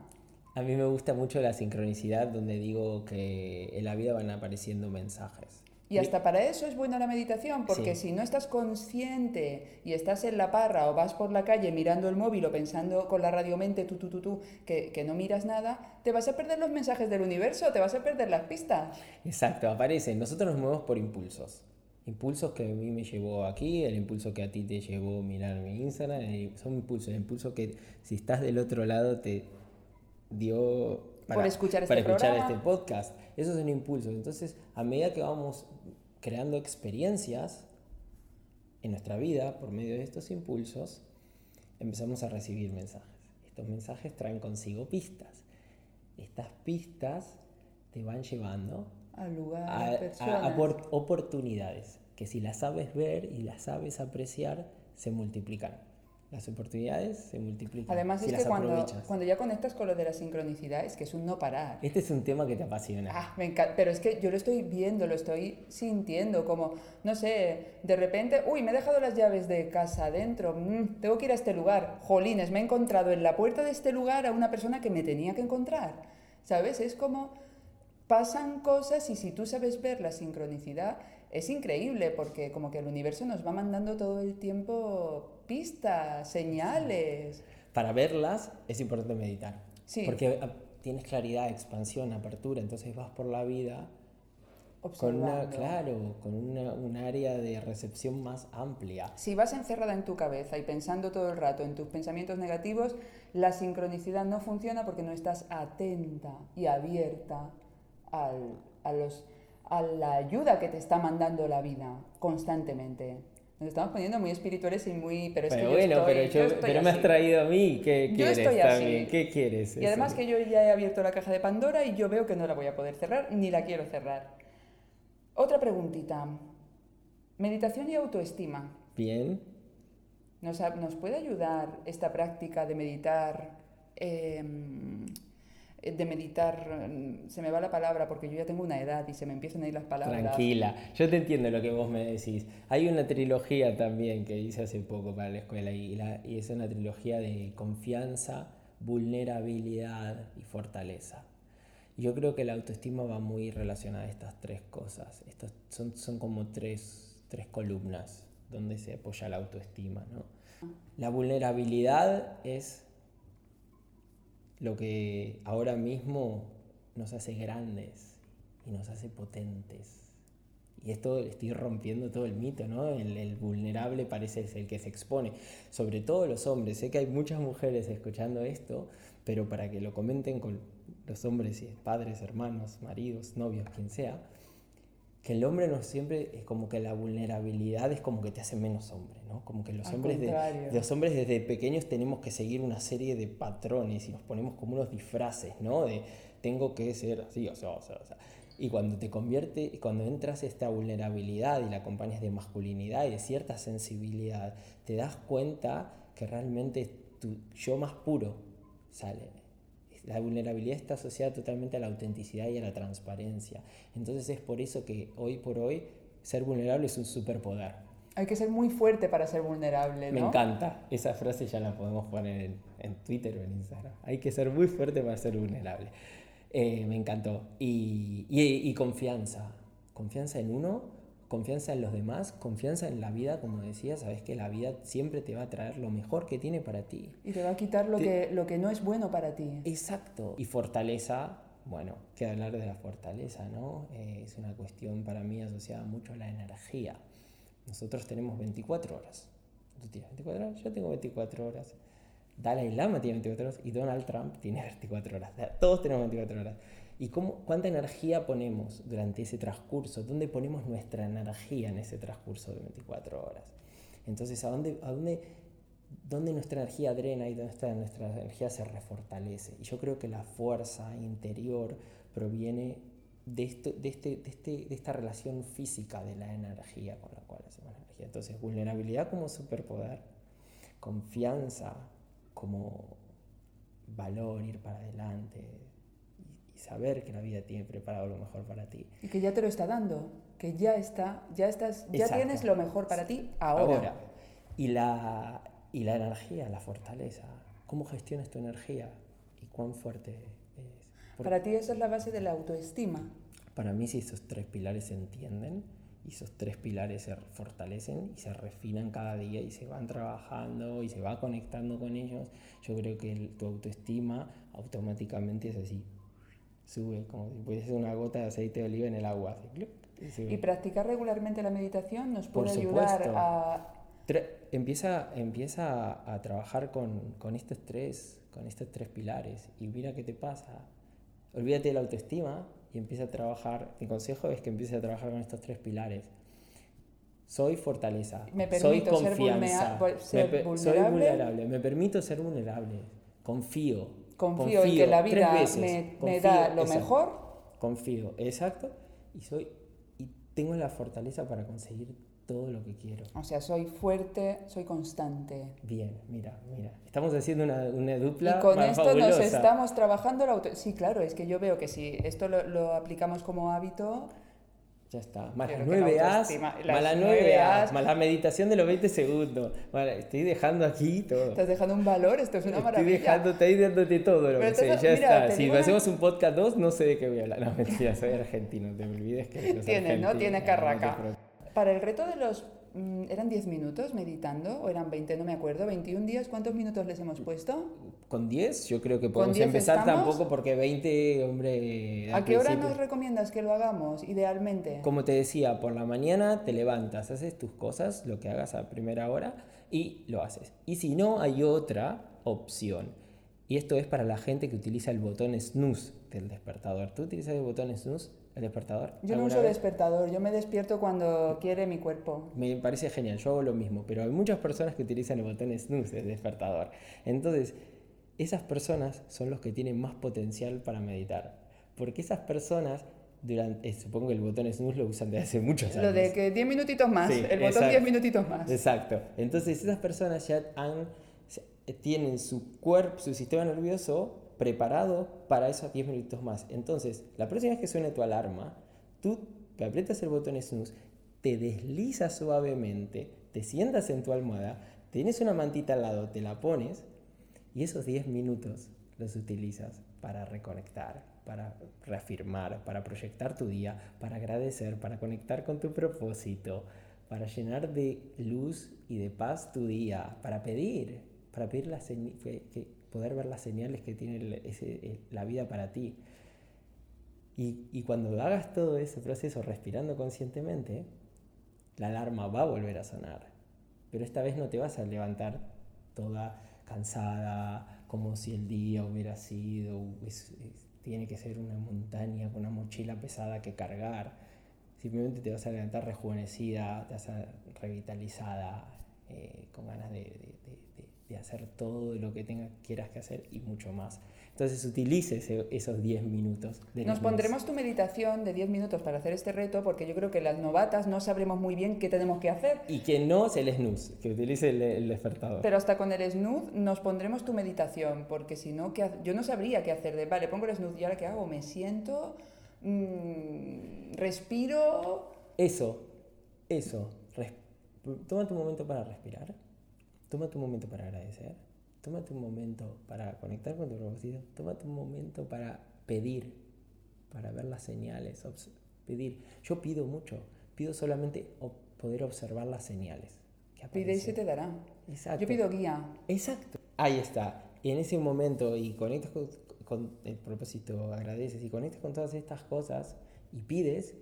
A mí me gusta mucho la sincronicidad donde digo que en la vida van apareciendo mensajes. Y hasta para eso es buena la meditación, porque si no estás consciente y estás en la parra o vas por la calle mirando el móvil o pensando con la radiomente tú, tú, tú, tú, que, que no miras nada, te vas a perder los mensajes del universo, te vas a perder las pistas. Exacto, aparecen. Nosotros nos movemos por impulsos. Impulsos que a mí me llevó aquí, el impulso que a ti te llevó mirar mi Instagram, son impulsos, el impulso que si estás del otro lado te dio para, escuchar, este, para escuchar este podcast. Eso es un impulso. Entonces, a medida que vamos creando experiencias en nuestra vida por medio de estos impulsos, empezamos a recibir mensajes. Estos mensajes traen consigo pistas. Estas pistas te van llevando a, lugar, a, a oportunidades que si las sabes ver y las sabes apreciar, se multiplican las oportunidades se multiplican. Además, es que cuando, cuando, ya conectas con lo de la sincronicidad, es que es un no parar. Este es un tema que te apasiona. Ah, me encanta. Pero es que yo lo estoy viendo, lo estoy sintiendo, como, no sé, de repente, uy, me he dejado las llaves de casa adentro, mm, tengo que ir a este lugar. Jolines, me he encontrado en la puerta de este lugar a una persona que me tenía que encontrar. ¿Sabes? Es como pasan cosas y si tú sabes ver la sincronicidad, es increíble porque como que el universo nos va mandando todo el tiempo pistas, señales. para verlas es importante meditar. Sí. Porque ah, tienes claridad, expansión, apertura, entonces vas por la vida con una, Observando. claro, con una, un área de recepción más amplia. Si vas encerrada en tu cabeza y pensando todo el rato en tus pensamientos negativos, la sincronicidad no funciona porque no estás atenta y abierta al- a, los, a la ayuda que te está mandando la vida constantemente. Nos estamos poniendo muy espirituales y muy... Pero, es pero que yo bueno, estoy- pero, yo yo- estoy pero me has traído a mí. ¿Qué Yo quieres estoy así. también? ¿Qué quieres? Y además que yo ya he abierto la caja de Pandora y yo veo que no la voy a poder cerrar ni la quiero cerrar. Otra preguntita. Meditación y autoestima. Bien. ¿Nos, nos puede ayudar esta práctica de meditar? em, de meditar, em, se me va la palabra porque yo ya tengo una edad y se me empiezan a ir las palabras. Tranquila, yo te entiendo lo que vos me decís. Hay una trilogía también que hice hace poco para la escuela y, es una trilogía de confianza, vulnerabilidad y fortaleza. Yo creo que la autoestima va muy relacionada a estas tres cosas. Estos son, son como tres, tres columnas donde se apoya la autoestima. ¿no? La vulnerabilidad es lo que ahora mismo nos hace grandes y nos hace potentes. Y esto estoy rompiendo todo el mito, ¿no? El, el vulnerable parece ser el que se expone, sobre todo los hombres. Sé que hay muchas mujeres escuchando esto, pero para que lo comenten con los hombres, y padres, hermanos, maridos, novios, quien sea, que el hombre no siempre es como que la vulnerabilidad es como que te hace menos hombre, ¿no? Como que los Al hombres de, los hombres desde pequeños tenemos que seguir una serie de patrones y nos ponemos como unos disfraces, ¿no? De tengo que ser así, o sea, o sea, o sea. Y cuando te convierte, cuando entras esta vulnerabilidad y la acompañas de masculinidad y de cierta sensibilidad, te das cuenta que realmente tu yo más puro sale. La vulnerabilidad está asociada totalmente a la autenticidad y a la transparencia. Entonces es por eso que hoy por hoy ser vulnerable es un superpoder. Hay que ser muy fuerte para ser vulnerable, ¿no? Me encanta. Esa frase ya la podemos poner en, en Twitter o en Instagram. Hay que ser muy fuerte para ser vulnerable. Eh, me encantó. Y, y, y confianza. Confianza en uno, confianza en los demás, confianza en la vida, como decía. Sabes que la vida siempre te va a traer lo mejor que tiene para ti. Y te va a quitar lo, Te- que, lo que no es bueno para ti. Exacto. Y fortaleza, bueno, que hablar de la fortaleza, ¿no? Eh, es una cuestión para mí asociada mucho a la energía. Nosotros tenemos 24 horas. ¿Tú tienes 24 horas? Yo tengo 24 horas. Dalai Lama tiene 24 horas y Donald Trump tiene 24 horas. Todos tenemos 24 horas. ¿Y cómo, cuánta energía ponemos durante ese transcurso? ¿Dónde ponemos nuestra energía en ese transcurso de 24 horas? Entonces, ¿a dónde, a dónde, dónde nuestra energía drena y dónde nuestra, nuestra energía se refortalece? Y yo creo que la fuerza interior proviene de, esto, de, este, de, este, de esta relación física de la energía con la cual hacemos energía. Entonces, vulnerabilidad como superpoder, confianza como valor, ir para adelante saber que la vida tiene preparado lo mejor para ti. Y que ya te lo está dando. Que ya está, ya estás, ya Exacto. tienes lo mejor para ti ahora. Y la, y la energía, la fortaleza. ¿Cómo gestionas tu energía? ¿Y cuán fuerte es? Porque Para ti esa es la base de la autoestima. para mí si esos tres pilares se entienden y esos tres pilares se fortalecen y se refinan cada día y se van trabajando y se va conectando con ellos, yo creo que el- tu autoestima automáticamente es así. Sube como si fuese una gota de aceite de oliva en el agua. así, y. Y practicar regularmente la meditación nos Por puede ayudar supuesto. a... Empieza empieza a, a trabajar con, con estos tres con estos tres pilares y mira qué te pasa olvídate de la autoestima y empieza a trabajar mi consejo es que empieces a trabajar con estos tres pilares soy fortaleza Me soy permito ser confianza vulnera- me ser per- soy vulnerable me permito ser vulnerable confío Confío en que la vida veces, me, me confío, da lo exacto. mejor. confío exacto y soy y tengo la fortaleza para conseguir todo lo que quiero O sea, soy fuerte, soy constante. Bien, mira, mira. Estamos haciendo una, una dupla Y con más esto nos fabulosa. estamos trabajando la auto... Sí, claro, es que yo veo que si esto lo, lo aplicamos como hábito, Ya está. Más las que la 9 A's, más las las nueve 9 A's. Más la meditación de los 20 segundos. Vale, estoy dejando aquí todo. estás dejando un valor, esto es una Estoy maravilla. dejándote ahí dándote todo lo Pero que sé. Ya mira, está. Si una- hacemos un podcast 2, no sé de qué voy a hablar. No, mentira, soy argentino. Te me olvides que Tienes, ¿no? Tienes carraca. Para el reto de los ¿eran 10 minutos meditando o eran 20? No me acuerdo. ¿21 días? ¿Cuántos minutos les hemos puesto? Con 10 yo creo que podemos 10 empezar estamos? tampoco porque 20, hombre... ¿A qué hora nos recomiendas que lo hagamos, idealmente? Como te decía, por la mañana te levantas, haces tus cosas, lo que hagas a primera hora y lo haces. Y si no, hay otra opción. Y esto es para la gente que utiliza el botón snooze del despertador. ¿Tú utilizas el botón snooze, el despertador? Yo no uso vez? despertador, yo me despierto cuando quiere mi cuerpo. Me parece genial, yo hago lo mismo, pero hay muchas personas que utilizan el botón snooze del despertador. Entonces, esas personas son los que tienen más potencial para meditar. Porque esas personas, durante, eh, supongo que el botón snooze lo usan desde hace muchos años. Lo de que 10 minutitos más, Sí, el botón exacto. 10 minutitos más. Exacto. Entonces esas personas ya han, tienen su cuerpo, su sistema nervioso preparado para esos 10 minutos más. Entonces, la próxima vez que suene tu alarma, tú que aprietas el botón snooze, te deslizas suavemente, te sientas en tu almohada, tienes una mantita al lado, te la pones y esos 10 minutos los utilizas para reconectar, para reafirmar, para proyectar tu día, para agradecer, para conectar con tu propósito, para llenar de luz y de paz tu día, para pedir, para pedir que- que- poder ver las señales que tiene ese- la vida para ti. Y, y cuando hagas todo ese proceso respirando conscientemente, la alarma va a volver a sonar. Pero esta vez no te vas a levantar toda cansada, como si el día hubiera sido, es- es- tiene que ser una montaña con una mochila pesada que cargar. Simplemente te vas a levantar rejuvenecida, te vas a revitalizada, eh, con ganas de, de- de- de- hacer todo lo que tengas, quieras que hacer y mucho más. Entonces utilice ese- esos 10 minutos. De Nos pondremos tu meditación de 10 minutos para hacer este reto porque yo creo que las novatas no sabremos muy bien qué tenemos que hacer. Y que no es el snooze, que utilice el, el despertador. Pero hasta con el snooze nos pondremos tu meditación, porque si no, ¿qué ha- yo no sabría qué hacer. De, vale, pongo el snooze y ahora qué hago, me siento, mm, respiro. Eso, eso. res- Toma tu momento para respirar. Toma tu momento para agradecer. Toma tu momento para conectar con tu propósito. Toma tu momento para pedir, para ver las señales. Pedir. Yo pido mucho. Pido solamente poder observar las señales. Pide y se te dará. Exacto. Yo pido guía. Exacto. Ahí está. Y en ese momento, y conectas con, con el propósito, agradeces y conectas con todas estas cosas y pides,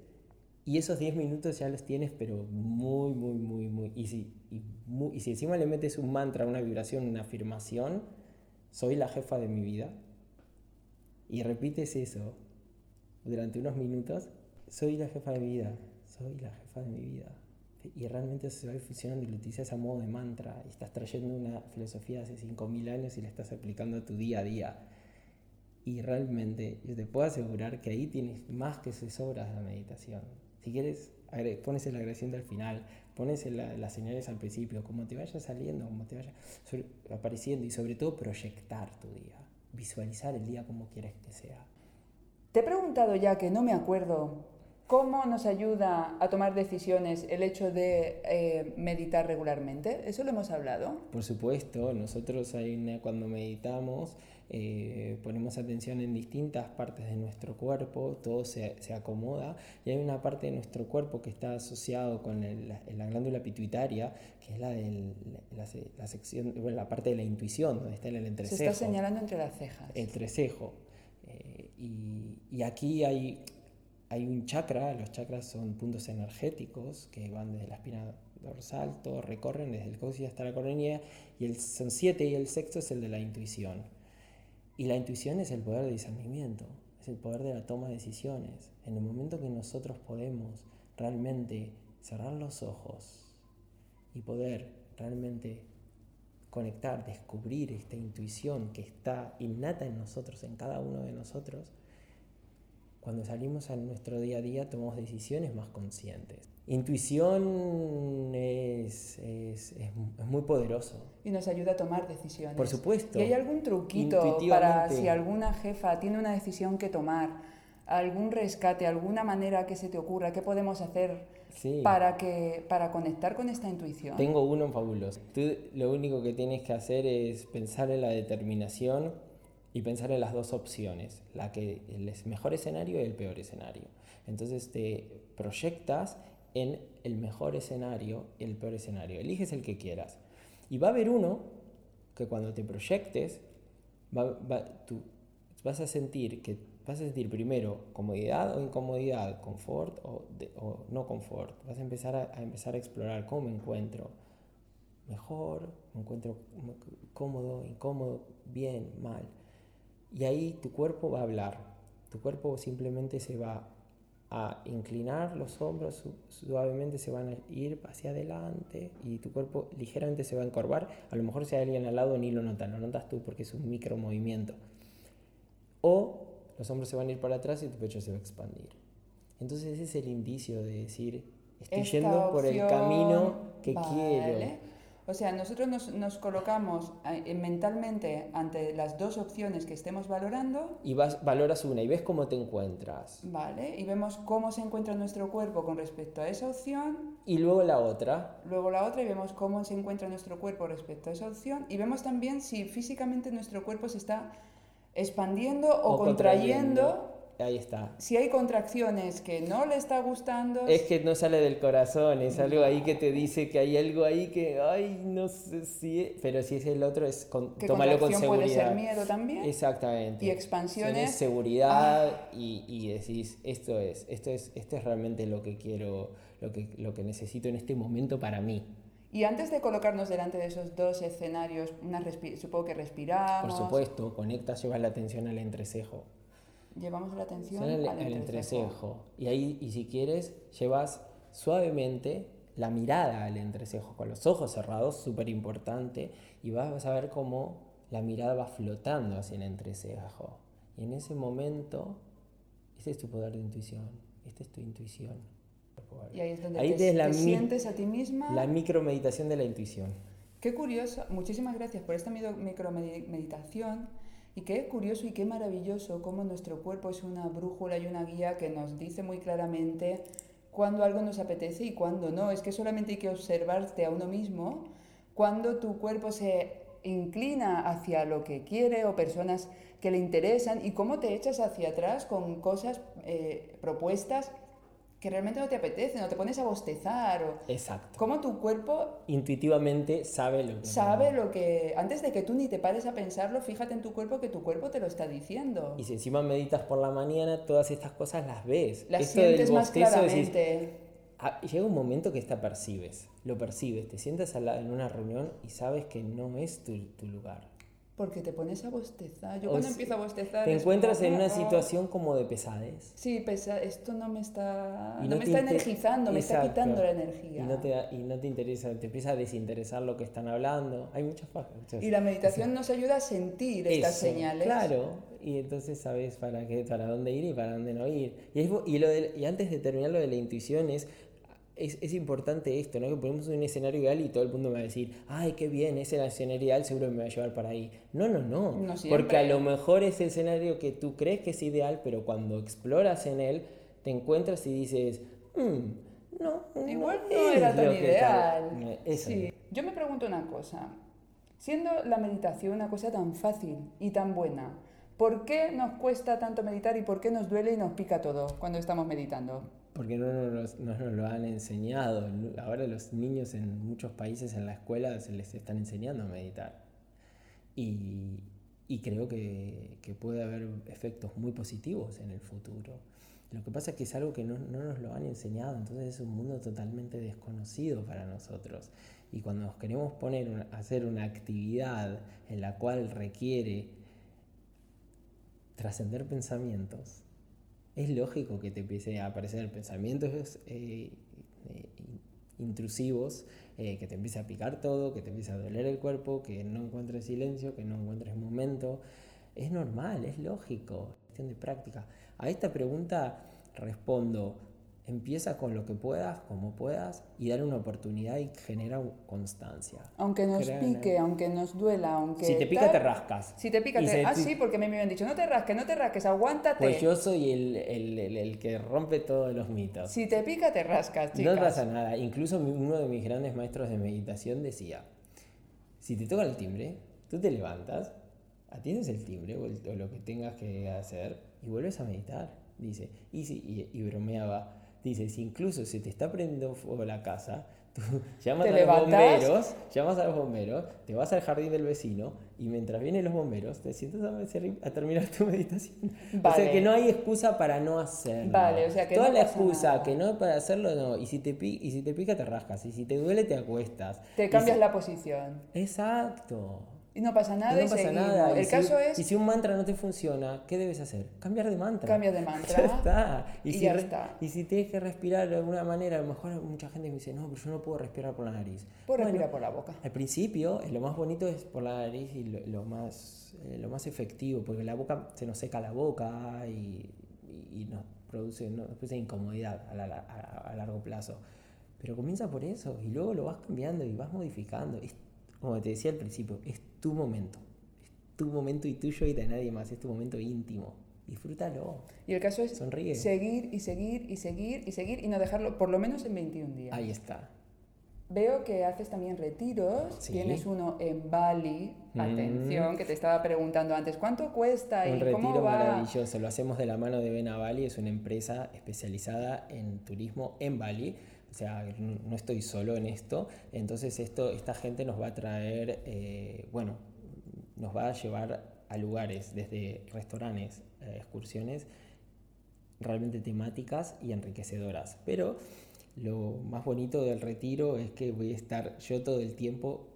y esos 10 minutos ya los tienes, pero muy, muy, muy, muy. Y si, y, mu- y si encima le metes un mantra, una vibración, una afirmación, soy la jefa de mi vida, y repites eso durante unos minutos, soy la jefa de mi vida, soy la jefa de mi vida. Y realmente eso se va funcionando y lo utilizas a modo de mantra y estás trayendo una filosofía de hace 5.000 años y la estás aplicando a tu día a día. Y realmente yo te puedo asegurar que ahí tienes más que se sobra de meditación. Si quieres, pones el agradeciendo al final, pones la- las señales al principio, como te vaya saliendo, como te vaya sobre- apareciendo y sobre todo proyectar tu día, visualizar el día como quieres que sea. Te he preguntado ya que no me acuerdo cómo nos ayuda a tomar decisiones el hecho de eh, meditar regularmente. ¿Eso lo hemos hablado? Por supuesto, nosotros una- cuando meditamos eh, ponemos atención en distintas partes de nuestro cuerpo, todo se, se acomoda y hay una parte de nuestro cuerpo que está asociado con el- la, la glándula pituitaria, que es la, del- la, se- la sección, bueno, la parte de la intuición, donde está el Se entrecejo. está señalando entre las cejas. El trecejo. Eh, y, y aquí hay, hay un chakra, los chakras son puntos energéticos que van desde la espina dorsal, todos recorren desde el coxis hasta la coronilla, y el, son siete y el sexto es el de la intuición. Y la intuición es el poder de discernimiento, es el poder de la toma de decisiones. En el momento que nosotros podemos realmente cerrar los ojos y poder realmente conectar, descubrir esta intuición que está innata en nosotros, en cada uno de nosotros, cuando salimos a nuestro día a día tomamos decisiones más conscientes. Intuición es, es, es, es muy poderoso. Y nos ayuda a tomar decisiones. Por supuesto. ¿Y hay algún truquito para si alguna jefa tiene una decisión que tomar, algún rescate, alguna manera que se te ocurra, qué podemos hacer Sí. para, que, para conectar con esta intuición? Tengo uno fabuloso. Tú lo único que tienes que hacer es pensar en la determinación y pensar en las dos opciones, la que el mejor escenario y el peor escenario. Entonces te proyectas en el mejor escenario y el peor escenario. Eliges el que quieras. Y va a haber uno que cuando te proyectes, vas a sentir que vas a sentir primero comodidad o incomodidad, confort o, no confort. Vas a empezar a, empezar a explorar cómo me encuentro mejor, me encuentro cómodo, incómodo, bien, mal. Y ahí tu cuerpo va a hablar. Tu cuerpo simplemente se va a inclinar los hombros, suavemente se van a ir hacia adelante y tu cuerpo ligeramente se va a encorvar. A lo mejor si hay alguien al lado ni lo nota, lo notas tú porque es un micro movimiento. O los hombros se van a ir para atrás y tu pecho se va a expandir. Entonces ese es el indicio de decir, estoy yendo por el camino que quiero. O sea, nosotros nos, colocamos eh, mentalmente ante las dos opciones que estemos valorando. Y vas, valoras una y ves cómo te encuentras. Vale, y vemos cómo se encuentra nuestro cuerpo con respecto a esa opción. Y luego la otra. Luego la otra y vemos cómo se encuentra nuestro cuerpo respecto a esa opción. Y vemos también si físicamente nuestro cuerpo se está expandiendo o, contrayendo Ahí está. Si hay contracciones que no le está gustando. Es que no sale del corazón, es algo ahí que te dice que hay algo ahí que, ay, no sé si. Pero si es el otro, es con, tómalo con seguridad. puede ser miedo también. Exactamente. Y expansiones. seguridad ah. y, y, decís, esto es, esto es, esto es realmente lo que quiero, lo que, lo que necesito en este momento para mí. Y antes de colocarnos delante de esos dos escenarios, una supongo que respiramos. Por supuesto, conectas, llevas la atención al entrecejo. Llevamos la atención al, entrecejo. Y ahí, y si quieres, llevas suavemente la mirada al entrecejo, con los ojos cerrados, súper importante, y vas a ver cómo la mirada va flotando hacia el entrecejo. Y en ese momento, ese es tu poder de intuición, esta es tu intuición. Y ahí es donde te, sientes a ti misma. La micromeditación de la intuición. Qué curioso, muchísimas gracias por esta micromeditación y qué curioso y qué maravilloso cómo nuestro cuerpo es una brújula y una guía que nos dice muy claramente cuándo algo nos apetece y cuándo no. Es que solamente hay que observarte a uno mismo cuando tu cuerpo se inclina hacia lo que quiere o personas que le interesan y cómo te echas hacia atrás con cosas, eh, propuestas que realmente no te apetece, no te pones a bostezar. O Exacto. Cómo tu cuerpo... Intuitivamente sabe lo que... Sabe lo que... Antes de que tú ni te pares a pensarlo, fíjate en tu cuerpo que tu cuerpo te lo está diciendo. Y si encima meditas por la mañana, todas estas cosas las ves. Las sientes más claramente. Ah, llega un momento que esta percibes, lo percibes, te sientas en una reunión y sabes que no es tu, tu lugar. Porque te pones a bostezar. Yo cuando empiezo a bostezar. Te encuentras en una situación como de pesadez. Sí, pesa esto no me está, no me está energizando, me está quitando la energía. Y no, te, y no te interesa, te empieza a desinteresar lo que están hablando. Hay muchas cosas. Y la meditación nos ayuda a sentir estas señales. Claro, y entonces sabes para qué, para dónde ir y para dónde no ir. Y, y, lo y antes de terminar lo de la intuición es es, importante esto, ¿no? Que ponemos un escenario ideal y todo el mundo me va a decir, ay, qué bien, ese escenario ideal seguro me va a llevar para ahí. No, no, no. porque a lo mejor es el escenario que tú crees que es ideal, pero cuando exploras en él, te encuentras y dices, mm, no, igual no, era tan ideal. Sí. Yo me pregunto una cosa. Siendo la meditación una cosa tan fácil y tan buena, ¿por qué nos cuesta tanto meditar y por qué nos duele y nos pica todo cuando estamos meditando? Porque no nos, lo han enseñado. Ahora los niños en muchos países en la escuela se les están enseñando a meditar. Y, creo que, puede haber efectos muy positivos en el futuro. Lo que pasa es que es algo que no, nos lo han enseñado, entonces es un mundo totalmente desconocido para nosotros. Y cuando nos queremos poner a hacer una actividad en la cual requiere trascender pensamientos, es lógico que te empiece a aparecer pensamientos eh, eh, intrusivos, eh, que te empiece a picar todo, que te empiece a doler el cuerpo, que no encuentres silencio, que no encuentres momento. Es normal, es lógico, es cuestión de práctica. A esta pregunta respondo, Empieza con lo que puedas, como puedas, y dar una oportunidad y genera constancia. Aunque nos pique, aunque nos duela, aunque... Si te pica, te rascas. Si te pica, te... Ah, sí, porque me habían dicho, no te rasques, no te rasques, aguántate. Pues yo soy el, el, el, que rompe todos los mitos. Si te pica, te rascas, chicas. No pasa nada. Incluso uno de mis grandes maestros de meditación decía, si te toca el timbre, tú te levantas, atiendes el timbre o, lo que tengas que hacer y vuelves a meditar. Dice, y, y bromeaba dice, si incluso se te está prendiendo fuego la casa, tú llamas a los bomberos, llamas a los bomberos, te vas al jardín del vecino y mientras vienen los bomberos te sientas a, a terminar tu meditación. O Vale. sea que no hay excusa para no hacerlo. Vale, o sea que Toda no la excusa nada. que no para hacerlo, no. Y si, te y si te pica, te rascas. Y si te duele, te acuestas. Te cambias si- la posición. Exacto. Y no pasa Y nada no y pasa seguimos. nada. El y caso si, es Y si un mantra no te funciona, ¿qué debes hacer? Cambiar de mantra. Cambia de mantra. Ya está. y si ya está. Y si tienes que respirar de alguna manera, a lo mejor mucha gente me dice, no, pero yo no puedo respirar por la nariz. Puedes Bueno, respirar por la boca. Al principio, eh, lo más bonito es por la nariz y lo, lo más, eh, lo más efectivo, porque la boca se nos seca la boca y, y- y nos produce, nos produce incomodidad a, la- a- a largo plazo. Pero comienza por eso y luego lo vas cambiando y vas modificando. Es, como te decía al principio, es tu momento. Es tu momento y tuyo y de nadie más. Es tu momento íntimo. Disfrútalo. Y el caso es Sonríe. seguir y seguir y seguir y seguir y no dejarlo por lo menos en 21 días. Ahí está. Veo que haces también retiros. Sí. Tienes uno en Bali. Mm. Atención, que te estaba preguntando antes, ¿cuánto cuesta y Un cómo retiro va? maravilloso. Lo hacemos de la mano de Benavali, es una empresa especializada en turismo en Bali. O sea, no estoy solo en esto. Entonces, esto, esta gente nos va a traer, eh, bueno, nos va a llevar a lugares, desde restaurantes, eh, excursiones, realmente temáticas y enriquecedoras. Pero lo más bonito del retiro es que voy a estar yo todo el tiempo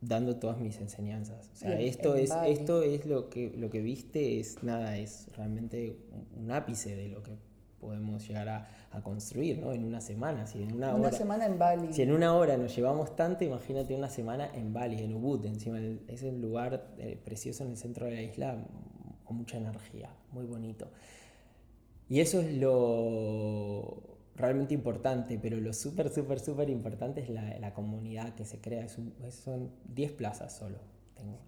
dando todas mis enseñanzas. O sea, esto es, esto es lo que, lo que viste, es nada, es realmente un ápice de lo que podemos llegar a, a construir, ¿no? En una semana, si en una, Una hora... semana en Bali. Si en una hora nos llevamos tanto, imagínate una semana en Bali, en Ubud, encima el- es un lugar eh, precioso en el centro de la isla, con mucha energía, muy bonito. Y eso es lo realmente importante, pero lo súper, súper, súper importante es la, la comunidad que se crea. Es un- son 10 plazas solo,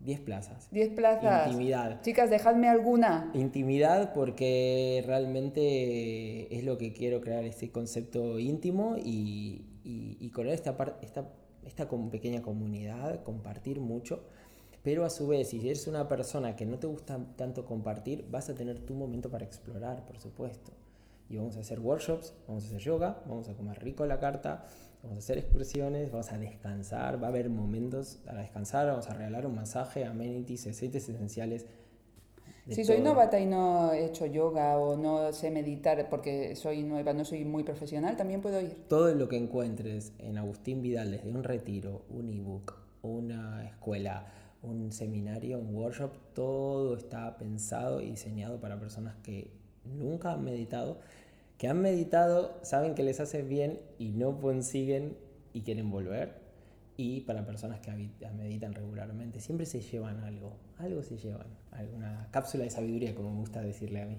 10 plazas. 10 plazas. Intimidad. Chicas, dejadme alguna. Intimidad porque realmente es lo que quiero crear, este concepto íntimo y, y, y con esta, par- esta, esta pequeña comunidad, compartir mucho, pero a su vez, si eres una persona que no te gusta tanto compartir, vas a tener tu momento para explorar, por supuesto. Y vamos a hacer workshops, vamos a hacer yoga, vamos a comer rico la carta, vamos a hacer excursiones, vamos a descansar, va a haber momentos para descansar, vamos a regalar un masaje, amenities, aceites esenciales. Si soy todo. novata y no he hecho yoga o no sé meditar porque soy nueva, no soy muy profesional, también puedo ir. Todo lo que encuentres en Agustín Vidal, desde un retiro, un ebook, una escuela, un seminario, un workshop, todo está pensado y diseñado para personas que nunca han meditado, que han meditado, saben que les hace bien y no consiguen y quieren volver. Y para personas que meditan regularmente, siempre se llevan algo, algo se llevan, alguna cápsula de sabiduría, como me gusta decirle a mí.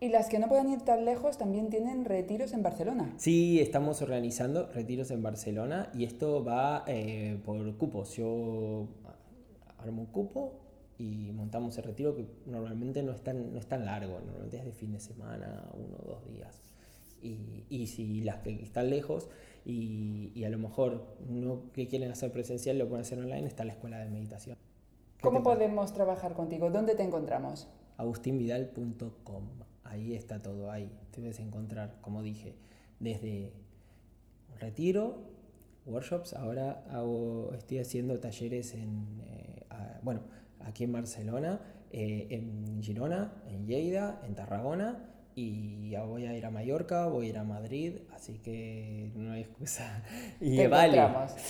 Y las que no puedan ir tan lejos también tienen retiros en Barcelona. Sí, estamos organizando retiros en Barcelona y esto va eh, por cupos. Yo armo un cupo y montamos el retiro que normalmente no es tan, no es tan largo, normalmente es de fin de semana, uno o dos días. Y, y si las que están lejos y, y a lo mejor no que quieren hacer presencial lo pueden hacer online, está la escuela de meditación. ¿Qué ¿Cómo parece? podemos trabajar contigo? ¿Dónde te encontramos? agustinvidal.com. Ahí está todo, ahí te puedes encontrar, como dije, desde retiro, workshops, ahora hago, estoy haciendo talleres en, eh, a- bueno, aquí en Barcelona, eh, en Girona, en Lleida, en Tarragona. Y ya voy a ir a Mallorca, voy a ir a Madrid, así que no hay excusa. Y Te a Bali.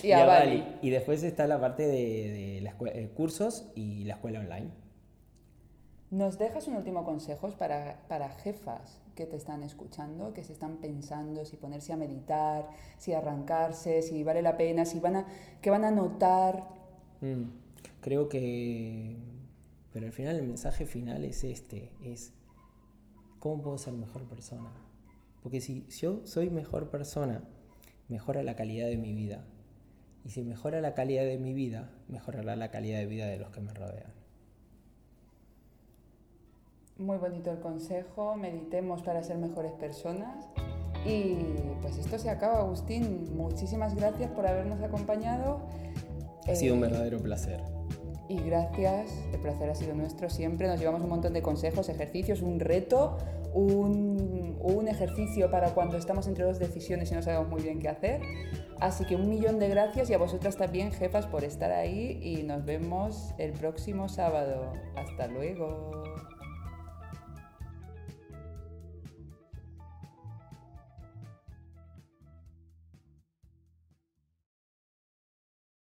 Y a Bali. Y después está la parte de, de la eh, cursos y la escuela online. ¿Nos dejas un último consejo para, para jefas que te están escuchando, que se están pensando si ponerse a meditar, si arrancarse, si vale la pena, si van a, que van a notar? Mm, creo que... Pero al final el mensaje final es este, es ¿cómo puedo ser mejor persona? Porque si yo soy mejor persona, mejora la calidad de mi vida. Y si mejora la calidad de mi vida, mejorará la calidad de vida de los que me rodean. Muy bonito el consejo, meditemos para ser mejores personas. Y pues esto se acaba, Agustín. Muchísimas gracias por habernos acompañado. Ha sido un Eh, verdadero placer. Y gracias, el placer ha sido nuestro siempre. Nos llevamos un montón de consejos, ejercicios, un reto, un, ejercicio para cuando estamos entre dos decisiones y no sabemos muy bien qué hacer. Así que un millón de gracias y a vosotras también, jefas, por estar ahí y nos vemos el próximo sábado. Hasta luego.